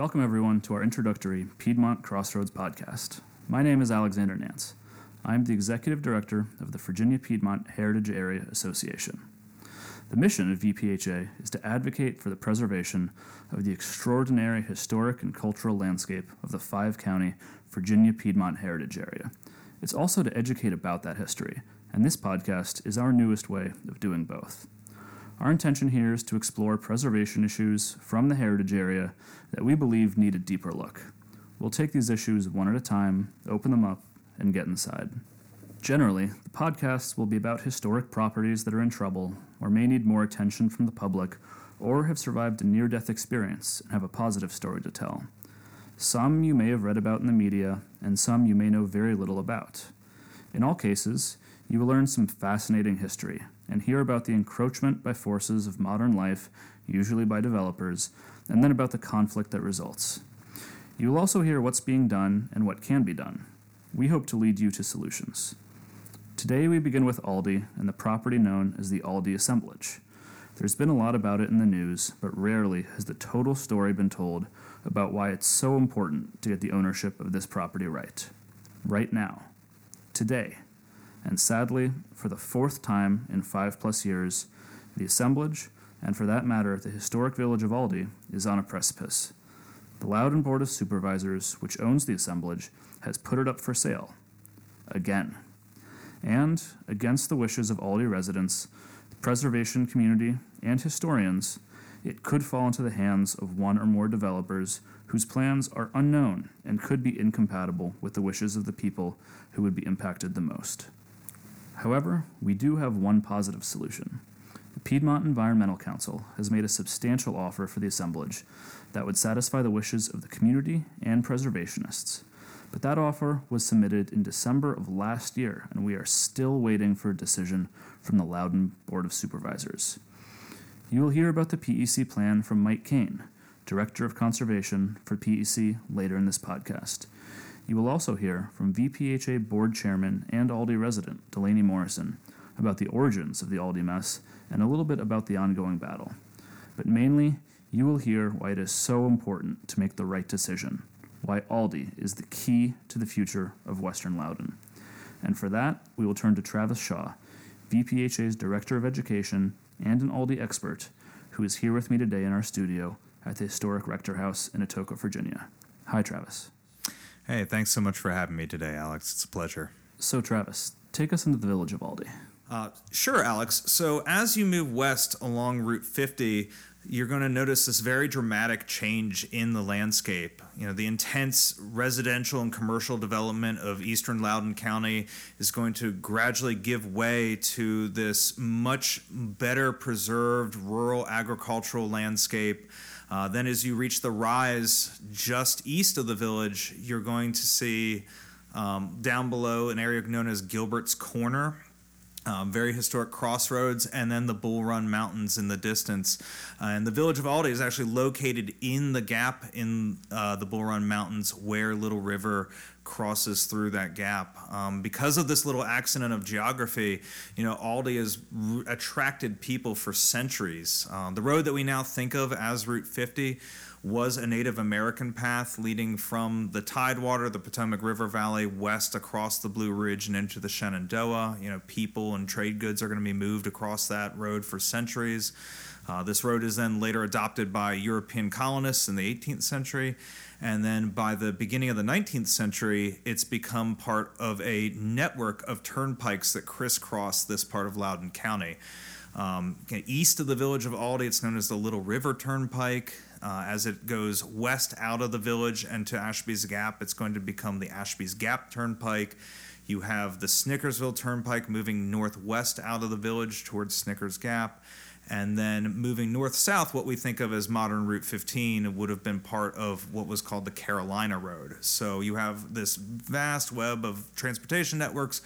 Welcome, everyone, to our introductory Piedmont Crossroads podcast. My name is Alexander Nance. I am the Executive Director of the Virginia Piedmont Heritage Area Association. The mission of VPHA is to advocate for the preservation of the extraordinary historic and cultural landscape of the five county Virginia Piedmont Heritage Area. It's also to educate about that history, and this podcast is our newest way of doing both. Our intention here is to explore preservation issues from the heritage area that we believe need a deeper look. We'll take these issues one at a time, open them up, and get inside. Generally, the podcasts will be about historic properties that are in trouble or may need more attention from the public or have survived a near death experience and have a positive story to tell. Some you may have read about in the media, and some you may know very little about. In all cases, you will learn some fascinating history and hear about the encroachment by forces of modern life, usually by developers, and then about the conflict that results. You will also hear what's being done and what can be done. We hope to lead you to solutions. Today we begin with Aldie and the property known as the Aldie Assemblage. There's been a lot about it in the news, but rarely has the total story been told about why it's so important to get the ownership of this property right. Right now. Today and sadly, for the fourth time in five plus years, the assemblage, and for that matter, the historic village of Aldie, is on a precipice. The Loudoun Board of Supervisors, which owns the assemblage, has put it up for sale. Again. And, against the wishes of Aldie residents, the preservation community, and historians, it could fall into the hands of one or more developers whose plans are unknown and could be incompatible with the wishes of the people who would be impacted the most. However, we do have one positive solution. The Piedmont Environmental Council has made a substantial offer for the assemblage that would satisfy the wishes of the community and preservationists. But that offer was submitted in December of last year, and we are still waiting for a decision from the Loudoun Board of Supervisors. You will hear about the PEC plan from Mike Kane, Director of Conservation for PEC, later in this podcast. You will also hear from VPHA Board Chairman and Aldie resident Delaney Morrison about the origins of the Aldie mess and a little bit about the ongoing battle. But mainly, you will hear why it is so important to make the right decision, why Aldie is the key to the future of Western Loudoun. And for that, we will turn to Travis Shaw, VPHA's Director of Education and an Aldie expert, who is here with me today in our studio at the historic Rector House in Atoka, Virginia. Hi, Travis. Hey, thanks so much for having me today, Alex. It's a pleasure. So, Travis, take us into the village of Aldie. Uh, sure, Alex. So, as you move west along Route 50, you're going to notice this very dramatic change in the landscape. You know, the intense residential and commercial development of eastern Loudoun County is going to gradually give way to this much better preserved rural agricultural landscape uh, then, as you reach the rise just east of the village, you're going to see um, down below an area known as Gilbert's Corner. Um, very historic crossroads, and then the Bull Run Mountains in the distance. Uh, and the village of Aldie is actually located in the gap in uh, the Bull Run Mountains where Little River crosses through that gap. Um, because of this little accident of geography, you know, Aldie has attracted people for centuries. Uh, the road that we now think of as Route 50 was a Native American path leading from the Tidewater, the Potomac River Valley, west across the Blue Ridge and into the Shenandoah. You know, people and trade goods are going to be moved across that road for centuries. Uh, this road is then later adopted by European colonists in the 18th century. And then by the beginning of the 19th century, it's become part of a network of turnpikes that crisscross this part of Loudoun County. Um, east of the village of Aldie, it's known as the Little River Turnpike. Uh, as it goes west out of the village and to Ashby's Gap, it's going to become the Ashby's Gap Turnpike. You have the Snickersville Turnpike moving northwest out of the village towards Snickers Gap. And then moving north south, what we think of as modern Route 15 would have been part of what was called the Carolina Road. So you have this vast web of transportation networks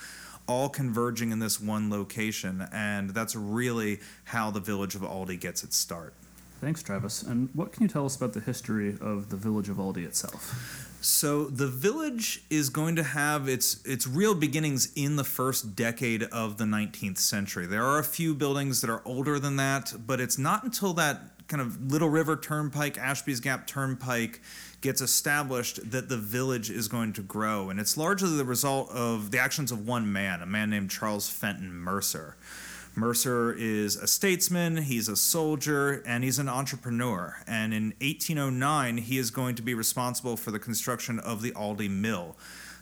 all converging in this one location. And that's really how the village of Aldie gets its start. Thanks, Travis. And what can you tell us about the history of the village of Aldie itself? So the village is going to have its its real beginnings in the first decade of the 19th century. There are a few buildings that are older than that, but it's not until that kind of Little River Turnpike, Ashby's Gap Turnpike gets established, that the village is going to grow. And it's largely the result of the actions of one man, a man named Charles Fenton Mercer. Mercer is a statesman, he's a soldier, and he's an entrepreneur. And in 1809, he is going to be responsible for the construction of the Aldie Mill.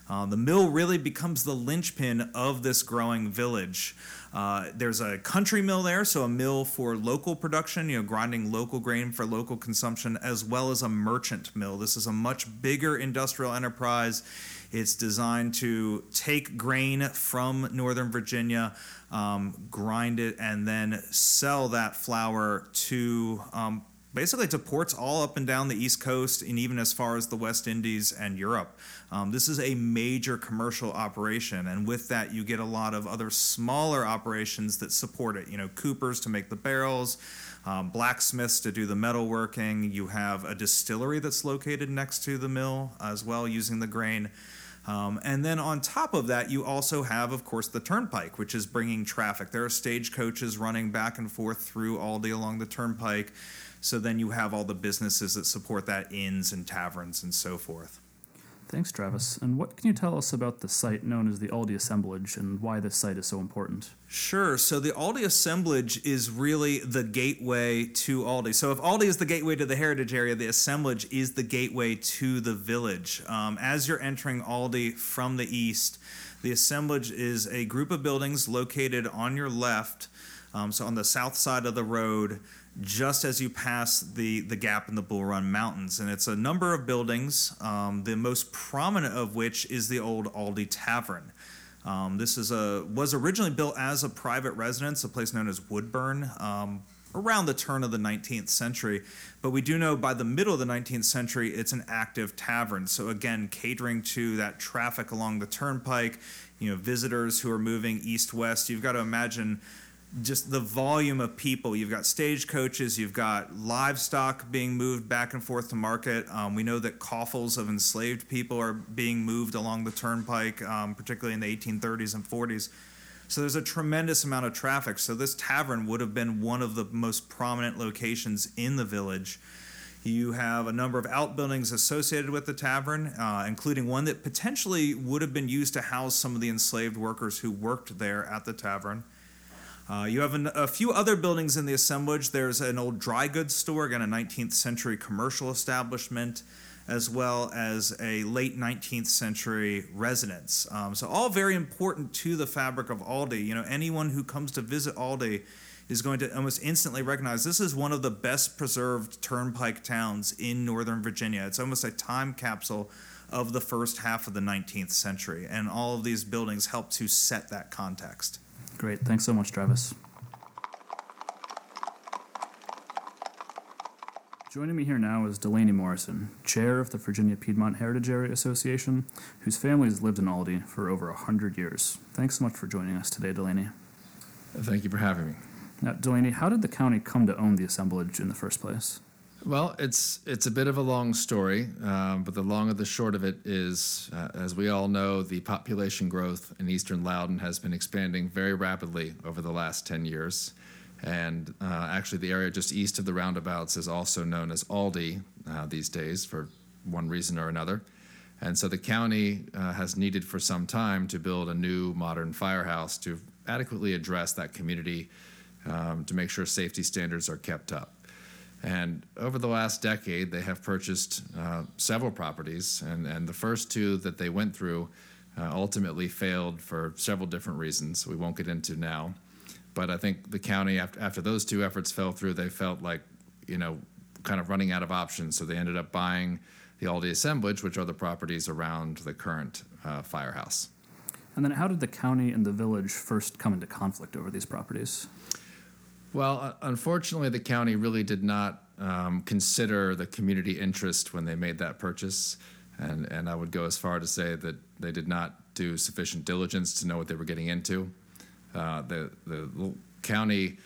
Uh, the mill really becomes the linchpin of this growing village. Uh, there's a country mill there, so a mill for local production, you know, grinding local grain for local consumption, as well as a merchant mill. This is a much bigger industrial enterprise. It's designed to take grain from Northern Virginia, um, grind it, and then sell that flour to um, basically to ports all up and down the East Coast and even as far as the West Indies and Europe. Um, this is a major commercial operation, and with that, you get a lot of other smaller operations that support it. You know, coopers to make the barrels, um, blacksmiths to do the metalworking. You have a distillery that's located next to the mill as well, using the grain. Um, and then on top of that, you also have, of course, the turnpike, which is bringing traffic. There are stagecoaches running back and forth through Aldie along the turnpike. So then you have all the businesses that support that, inns and taverns and so forth. Thanks, Travis. And what can you tell us about the site known as the Aldie Assemblage and why this site is so important? Sure. So the Aldie Assemblage is really the gateway to Aldie. So if Aldie is the gateway to the heritage area, the assemblage is the gateway to the village. Um, as you're entering Aldie from the east, the assemblage is a group of buildings located on your left, um, so on the south side of the road just as you pass the, the gap in the Bull Run Mountains. And it's a number of buildings, um, the most prominent of which is the old Aldie Tavern. Um, this is a was originally built as a private residence, a place known as Woodburn, um, around the turn of the 19th century. But we do know by the middle of the 19th century, it's an active tavern. So again, catering to that traffic along the turnpike, you know, visitors who are moving east-west. You've got to imagine just the volume of people. You've got stagecoaches, you've got livestock being moved back and forth to market. Um, we know that coffles of enslaved people are being moved along the turnpike, um, particularly in the 1830s and 40s. So there's a tremendous amount of traffic. So this tavern would have been one of the most prominent locations in the village. You have a number of outbuildings associated with the tavern, uh, including one that potentially would have been used to house some of the enslaved workers who worked there at the tavern. Uh, you have an, a few other buildings in the assemblage. There's an old dry goods store, again, a 19th century commercial establishment, as well as a late 19th century residence. Um, so, all very important to the fabric of Aldie. You know, anyone who comes to visit Aldie is going to almost instantly recognize this is one of the best preserved turnpike towns in Northern Virginia. It's almost a time capsule of the first half of the 19th century, and all of these buildings help to set that context. Great. Thanks so much, Travis. Joining me here now is Delaney Morrison, chair of the Virginia Piedmont Heritage Area Association, whose family has lived in Aldie for over 100 years. Thanks so much for joining us today, Delaney. Thank you for having me. Now, Delaney, how did the county come to own the assemblage in the first place? Well, it's it's a bit of a long story, um, but the long of the short of it is, uh, as we all know, the population growth in eastern Loudoun has been expanding very rapidly over the last 10 years. And uh, actually, the area just east of the roundabouts is also known as Aldie uh, these days for one reason or another. And so the county uh, has needed for some time to build a new modern firehouse to adequately address that community um, to make sure safety standards are kept up. And over the last decade, they have purchased uh, several properties, and, and the first two that they went through uh, ultimately failed for several different reasons we won't get into now. But I think the county, after, after those two efforts fell through, they felt like, you know, kind of running out of options. So they ended up buying the Aldie Assemblage, which are the properties around the current uh, firehouse. And then how did the county and the village first come into conflict over these properties? Well, unfortunately, the county really did not um, consider the community interest when they made that purchase. And, and I would go as far to say that they did not do sufficient diligence to know what they were getting into. Uh, the, the county,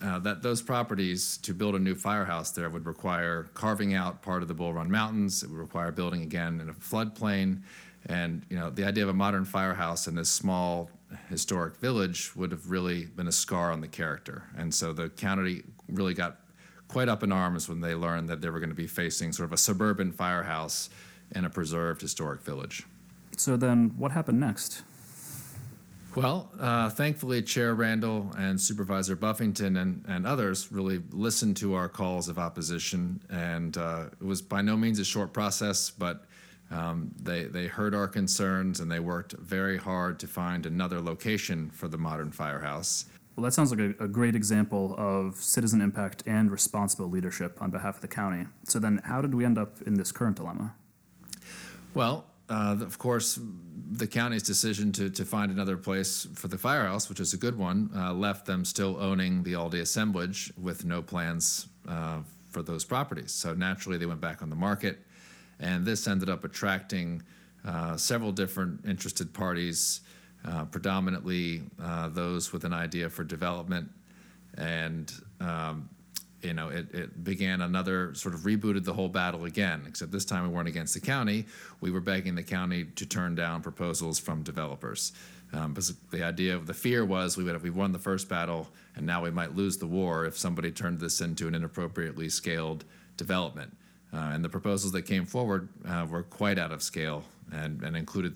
uh, that those properties to build a new firehouse there would require carving out part of the Bull Run Mountains. It would require building again in a floodplain. And you know the idea of a modern firehouse in this small historic village would have really been a scar on the character. And so the county really got quite up in arms when they learned that they were going to be facing sort of a suburban firehouse in a preserved historic village. So then, what happened next? Well, uh, thankfully, Chair Randall and Supervisor Buffington and, and others really listened to our calls of opposition. And uh, it was by no means a short process, but um, they, they heard our concerns and they worked very hard to find another location for the modern firehouse. Well, that sounds like a, a great example of citizen impact and responsible leadership on behalf of the county. So then, how did we end up in this current dilemma? Well, uh, of course, the county's decision to, to find another place for the firehouse, which is a good one, uh, left them still owning the Aldie assemblage with no plans uh, for those properties. So naturally, they went back on the market, and this ended up attracting uh, several different interested parties, uh, predominantly uh, those with an idea for development. And um, you know, it, it began another sort of rebooted the whole battle again, except this time we weren't against the county. We were begging the county to turn down proposals from developers. Um, because the idea of the fear was we would have we won the first battle and now we might lose the war if somebody turned this into an inappropriately scaled development. Uh, and the proposals that came forward uh, were quite out of scale and, and included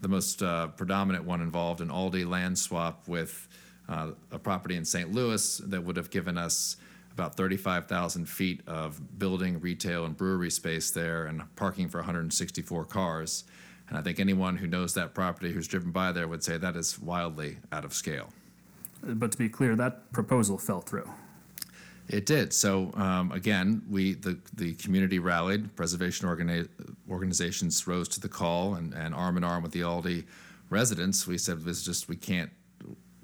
the most uh, predominant one involved an Aldie land swap with uh, a property in St. Louis that would have given us about 35,000 feet of building, retail, and brewery space there, and parking for 164 cars. And I think anyone who knows that property, who's driven by there, would say that is wildly out of scale. But to be clear, that proposal fell through. It did. So um, again, we the the community rallied. Preservation organi- organizations rose to the call, and, and arm in arm with the Aldie residents, we said this just we can't.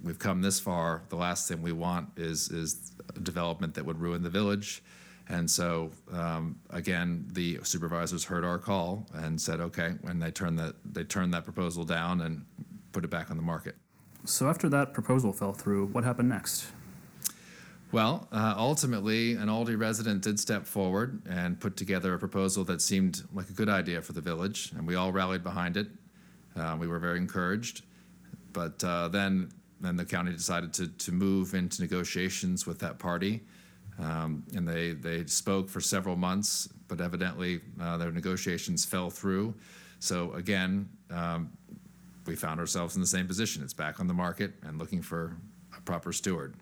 We've come this far. The last thing we want is is development that would ruin the village. And so, um, again, the supervisors heard our call and said, okay, and they turned that they turned that proposal down and put it back on the market. So after that proposal fell through, what happened next? Well, uh, ultimately, an Aldie resident did step forward and put together a proposal that seemed like a good idea for the village, and we all rallied behind it. Uh, we were very encouraged. But uh, then then the county decided to, to move into negotiations with that party. Um, and they, they spoke for several months, but evidently uh, their negotiations fell through. So again, um, we found ourselves in the same position. It's back on the market and looking for a proper steward.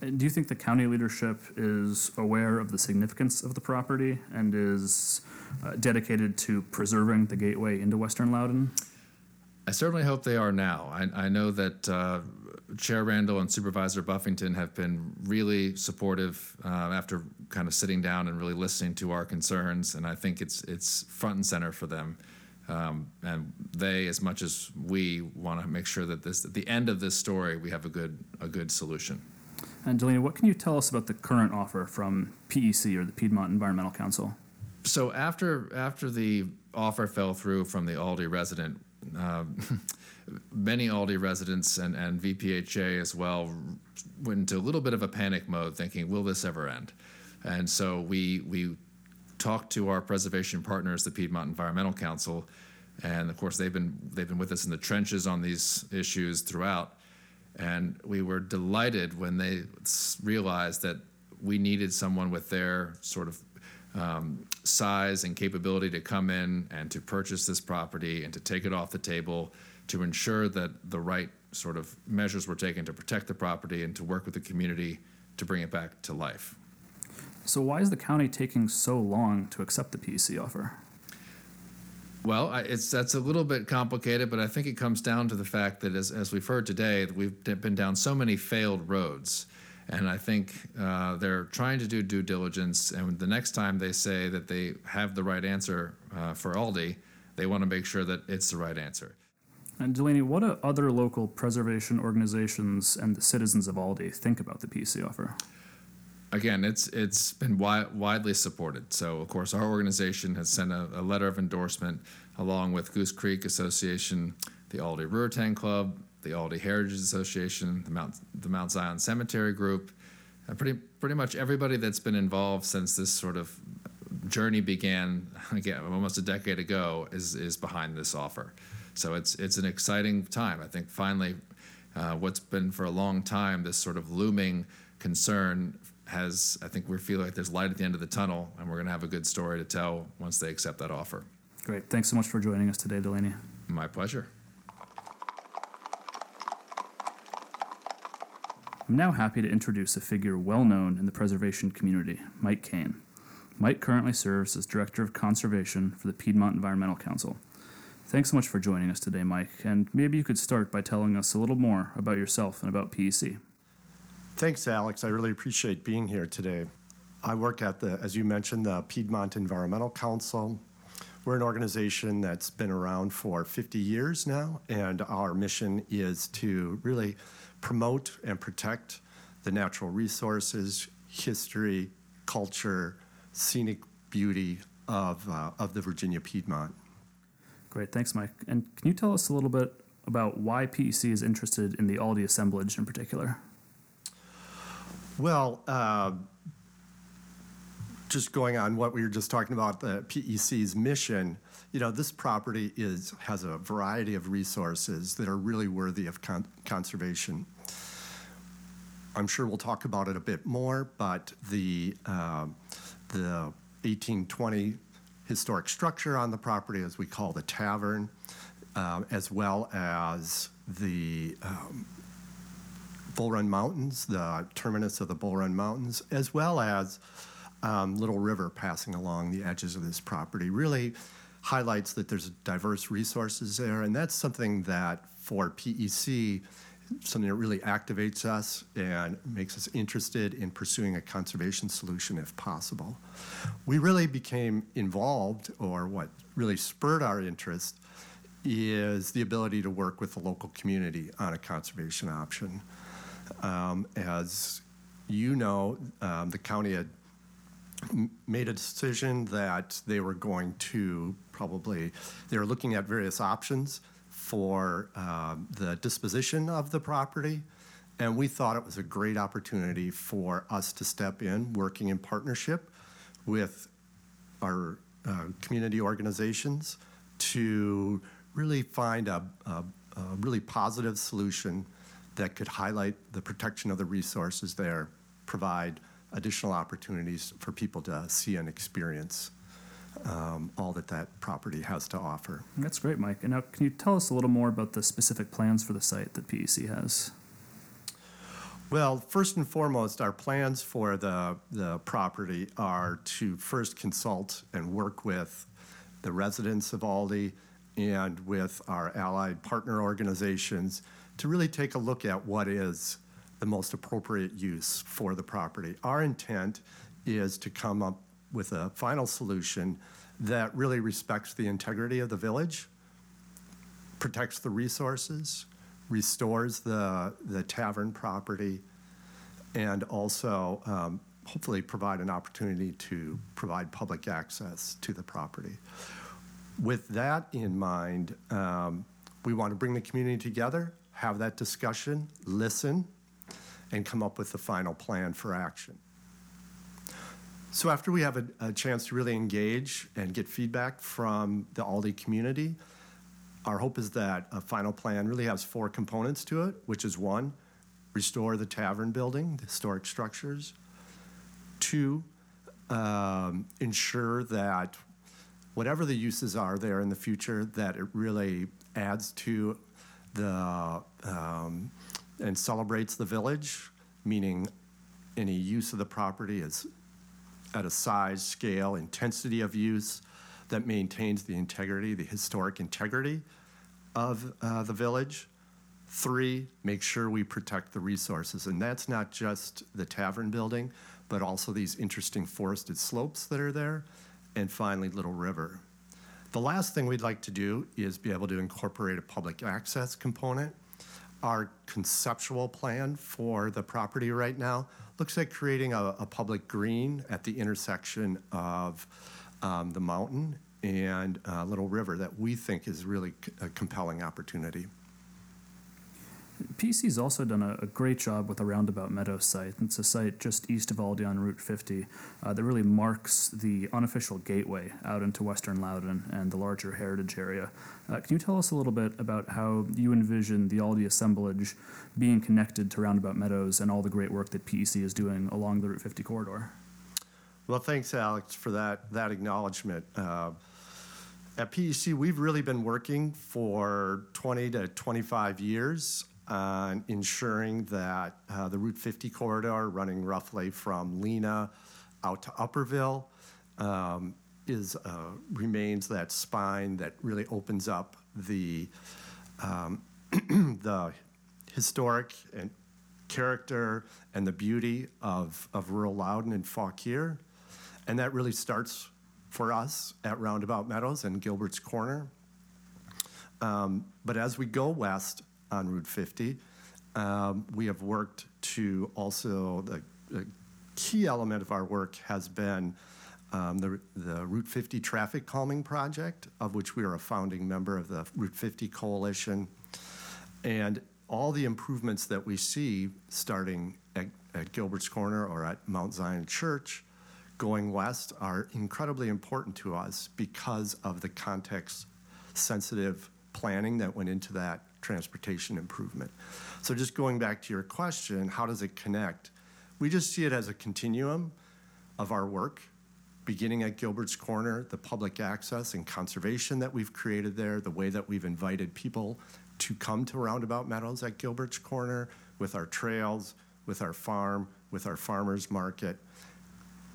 Do you think the county leadership is aware of the significance of the property and is uh, dedicated to preserving the gateway into Western Loudoun? I certainly hope they are now. I, I know that uh, Chair Randall and Supervisor Buffington have been really supportive uh, after kind of sitting down and really listening to our concerns, and I think it's it's front and center for them. Um, and they, as much as we, want to make sure that this at the end of this story we have a good a good solution. And Delaney, what can you tell us about the current offer from PEC or the Piedmont Environmental Council? So after after the offer fell through from the Aldie resident, uh, many Aldie residents and, and VPHA as well went into a little bit of a panic mode, thinking, "Will this ever end?" And so we we talked to our preservation partners, the Piedmont Environmental Council, and of course they've been they've been with us in the trenches on these issues throughout. And we were delighted when they realized that we needed someone with their sort of um, size and capability to come in and to purchase this property and to take it off the table to ensure that the right sort of measures were taken to protect the property and to work with the community to bring it back to life. So, why is the county taking so long to accept the PEC offer? Well, it's that's a little bit complicated, but I think it comes down to the fact that, as, as we've heard today, we've been down so many failed roads and I think uh, they're trying to do due diligence. And the next time they say that they have the right answer uh, for Aldie, they want to make sure that it's the right answer. And Delaney, what do other local preservation organizations and the citizens of Aldie think about the PEC offer? Again, it's it's been wi- widely supported. So, of course, our organization has sent a, a letter of endorsement along with Goose Creek Association, the Aldie Ruritan Club, the Aldie Heritage Association, the Mount the Mount Zion Cemetery Group, and pretty pretty much everybody that's been involved since this sort of journey began again almost a decade ago is is behind this offer. So it's it's an exciting time. I think finally, uh, what's been for a long time this sort of looming concern has, I think we feel like there's light at the end of the tunnel, and we're going to have a good story to tell once they accept that offer. Great. Thanks so much for joining us today, Delaney. My pleasure. I'm now happy to introduce a figure well known in the preservation community, Mike Kane. Mike currently serves as Director of Conservation for the Piedmont Environmental Council. Thanks so much for joining us today, Mike, and maybe you could start by telling us a little more about yourself and about PEC. Thanks, Alex. I really appreciate being here today. I work at the, as you mentioned, the Piedmont Environmental Council. We're an organization that's been around for 50 years now, and our mission is to really promote and protect the natural resources, history, culture, scenic beauty of, uh, of the Virginia Piedmont. Great, thanks, Mike. And can you tell us a little bit about why PEC is interested in the Aldie assemblage in particular? Well, uh, just going on what we were just talking about, the PEC's mission, you know, this property is, has a variety of resources that are really worthy of con- conservation. I'm sure we'll talk about it a bit more, but the, uh, the 1820 historic structure on the property, as we call the tavern, um, as well as the um, Bull Run Mountains, the terminus of the Bull Run Mountains, as well as um, Little River passing along the edges of this property, really highlights that there's diverse resources there, and that's something that for PEC, something that really activates us and makes us interested in pursuing a conservation solution if possible. We really became involved, or what really spurred our interest, is the ability to work with the local community on a conservation option. Um, as you know, um, the county had made a decision that they were going to probably, they were looking at various options for um, the disposition of the property. And we thought it was a great opportunity for us to step in, working in partnership with our uh, community organizations to really find a, a, a really positive solution that could highlight the protection of the resources there, provide additional opportunities for people to see and experience um, all that that property has to offer. That's great, Mike. And now, can you tell us a little more about the specific plans for the site that PEC has? Well, first and foremost, our plans for the, the property are to first consult and work with the residents of Aldie and with our allied partner organizations to really take a look at what is the most appropriate use for the property. Our intent is to come up with a final solution that really respects the integrity of the village, protects the resources, restores the, the tavern property, and also um, hopefully provide an opportunity to provide public access to the property. With that in mind, um, we want to bring the community together, have that discussion, listen, and come up with the final plan for action. So after we have a, a, chance to really engage and get feedback from the Aldie community, our hope is that a final plan really has four components to it, which is one, restore the tavern building, the historic structures. Two, um, ensure that whatever the uses are there in the future, that it really adds to the um, and celebrates the village, meaning any use of the property is at a size, scale, intensity of use that maintains the integrity, the historic integrity of uh, the village. Three, make sure we protect the resources. And that's not just the tavern building, but also these interesting forested slopes that are there. And finally, Little River. The last thing we'd like to do is be able to incorporate a public access component. Our conceptual plan for the property right now looks like creating a, a public green at the intersection of um, the mountain and uh, Little River that we think is really a compelling opportunity. PEC's also done a, a, great job with the Roundabout Meadows site. It's a site just east of Aldie on Route 50 uh, that really marks the unofficial gateway out into western Loudoun and the larger heritage area. Uh, can you tell us a little bit about how you envision the Aldie assemblage being connected to Roundabout Meadows and all the great work that PEC is doing along the Route 50 corridor? Well, thanks, Alex, for that, that acknowledgement. Uh, at PEC, we've really been working for 20 to 25 years on ensuring that uh, the Route 50 corridor, running roughly from Lenah out to Upperville, um, is uh, remains that spine that really opens up the um, the historic and character and the beauty of, of rural Loudoun and Fauquier. And that really starts for us at Roundabout Meadows and Gilbert's Corner. Um, but as we go west on Route 50, um, we have worked to also, the, the, key element of our work has been um, the, the Route 50 traffic calming project, of which we are a founding member of the Route 50 Coalition. And all the improvements that we see starting at, at Gilbert's Corner or at Mount Zion Church going west are incredibly important to us because of the context sensitive planning that went into that transportation improvement. So, just going back to your question, how does it connect? We just see it as a continuum of our work, beginning at Gilbert's Corner, the public access and conservation that we've created there, the way that we've invited people to come to Roundabout Meadows at Gilbert's Corner with our trails, with our farm, with our farmers market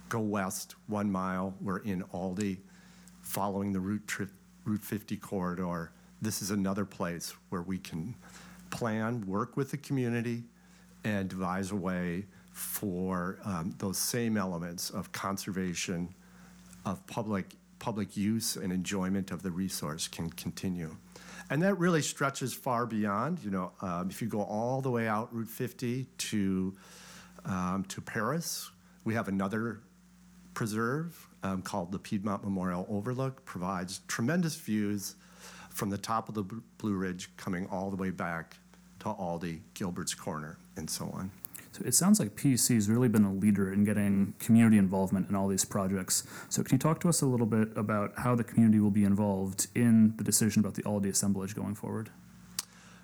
go west one mile, we're in Aldie, following the Route, Route 50 corridor. This is another place where we can plan, work with the community, and devise a way for um, those same elements of conservation, of public public use and enjoyment of the resource can continue. And that really stretches far beyond. You know, um, if you go all the way out Route 50 to um, to Paris, we have another preserve um, called the Piedmont Memorial Overlook provides tremendous views from the top of the Blue Ridge coming all the way back to Aldie, Gilbert's Corner, and so on. So it sounds like PEC has really been a leader in getting community involvement in all these projects. So can you talk to us a little bit about how the community will be involved in the decision about the Aldie assemblage going forward?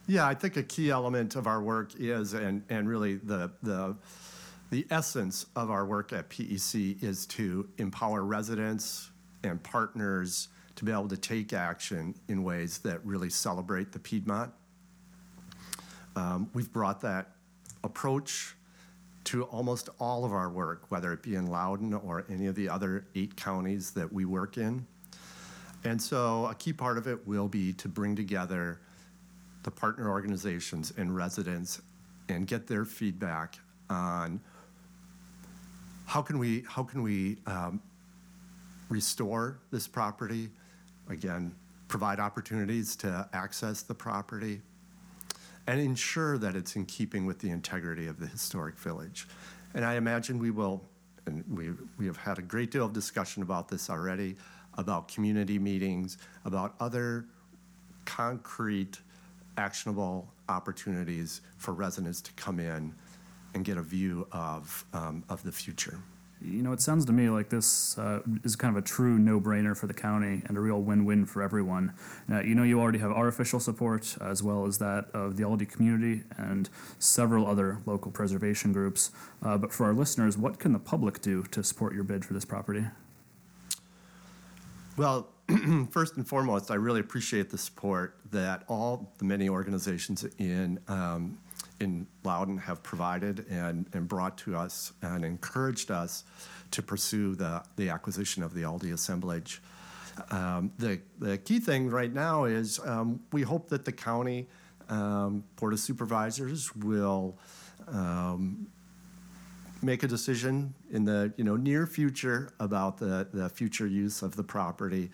Yeah, I think a key element of our work is, and, and really the, the the essence of our work at PEC is to empower residents and partners to be able to take action in ways that really celebrate the Piedmont. Um, we've brought that approach to almost all of our work, whether it be in Loudoun or any of the other eight counties that we work in. And so a key part of it will be to bring together the partner organizations and residents and get their feedback on how can we, how can we um, restore this property? Again, provide opportunities to access the property and ensure that it's in keeping with the integrity of the historic village. And I imagine we will, and we, we have had a great deal of discussion about this already, about community meetings, about other concrete, actionable opportunities for residents to come in and get a view of, um, of the future. You know, it sounds to me like this uh, is kind of a true no-brainer for the county and a real win-win for everyone. You know, you already have our official support as well as that of the Aldie community and several other local preservation groups. Uh, but for our listeners, what can the public do to support your bid for this property? Well, first and foremost, I really appreciate the support that all the many organizations in um, in Loudoun have provided and, and brought to us and encouraged us to pursue the, the acquisition of the Aldie assemblage. Um, the, the key thing right now is um, we hope that the county um, board of supervisors will um, make a decision in the you know near future about the, the future use of the property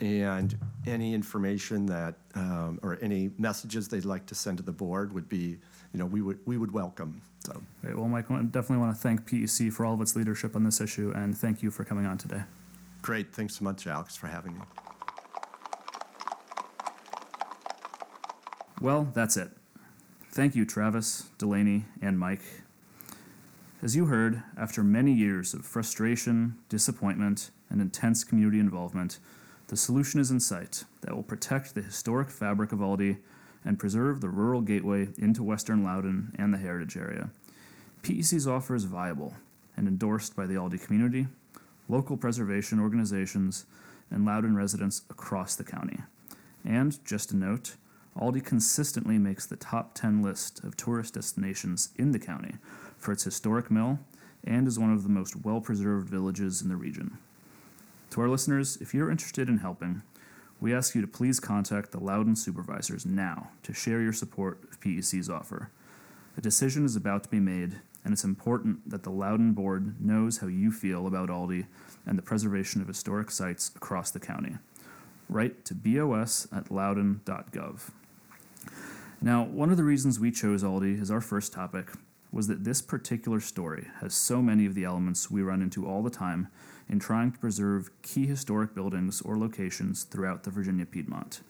and any information that um, or any messages they'd like to send to the board would be you know, we would we would welcome. So. Great. Well, Mike, I definitely want to thank PEC for all of its leadership on this issue, and thank you for coming on today. Great. Thanks so much, Alex, for having me. Well, that's it. Thank you, Travis, Delaney, and Mike. As you heard, after many years of frustration, disappointment, and intense community involvement, the solution is in sight that will protect the historic fabric of Aldie and preserve the rural gateway into western Loudoun and the heritage area. PEC's offer is viable and endorsed by the Aldie community, local preservation organizations, and Loudoun residents across the county. And, just a note, Aldie consistently makes the top 10 list of tourist destinations in the county for its historic mill and is one of the most well preserved villages in the region. To our listeners, if you're interested in helping, we ask you to please contact the Loudoun supervisors now to share your support of PEC's offer. A decision is about to be made, and it's important that the Loudoun board knows how you feel about Aldie and the preservation of historic sites across the county. Write to bos at loudoun.gov. Now, one of the reasons we chose Aldie as our first topic was that this particular story has so many of the elements we run into all the time in trying to preserve key historic buildings or locations throughout the Virginia Piedmont.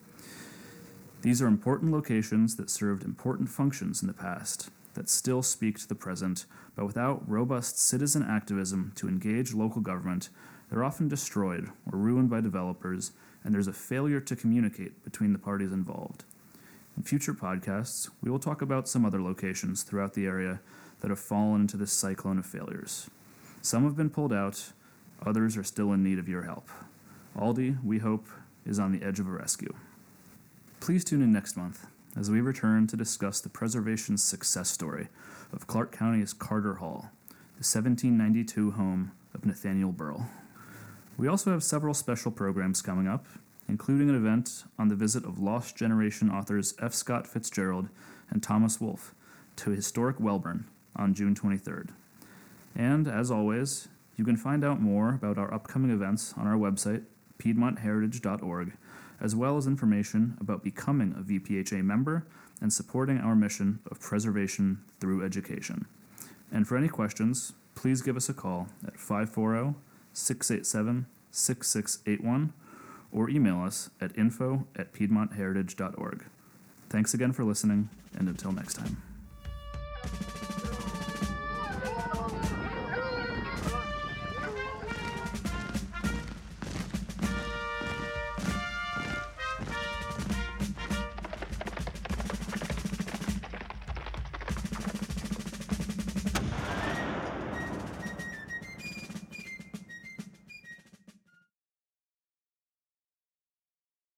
These are important locations that served important functions in the past that still speak to the present, but without robust citizen activism to engage local government, they're often destroyed or ruined by developers, and there's a failure to communicate between the parties involved. In future podcasts, we will talk about some other locations throughout the area that have fallen into this cyclone of failures. Some have been pulled out, others are still in need of your help. Aldie, we hope, is on the edge of a rescue. Please tune in next month as we return to discuss the preservation success story of Clarke County's Carter Hall, the 1792 home of Nathaniel Burwell. We also have several special programs coming up, including an event on the visit of Lost Generation authors F. Scott Fitzgerald and Thomas Wolfe to historic Welbourne on June 23rd. And as always, you can find out more about our upcoming events on our website, piedmontheritage.org, as well as information about becoming a VPHA member and supporting our mission of preservation through education. And for any questions, please give us a call at 540 687 6681 or email us at info at piedmontheritage.org. Thanks again for listening, and until next time.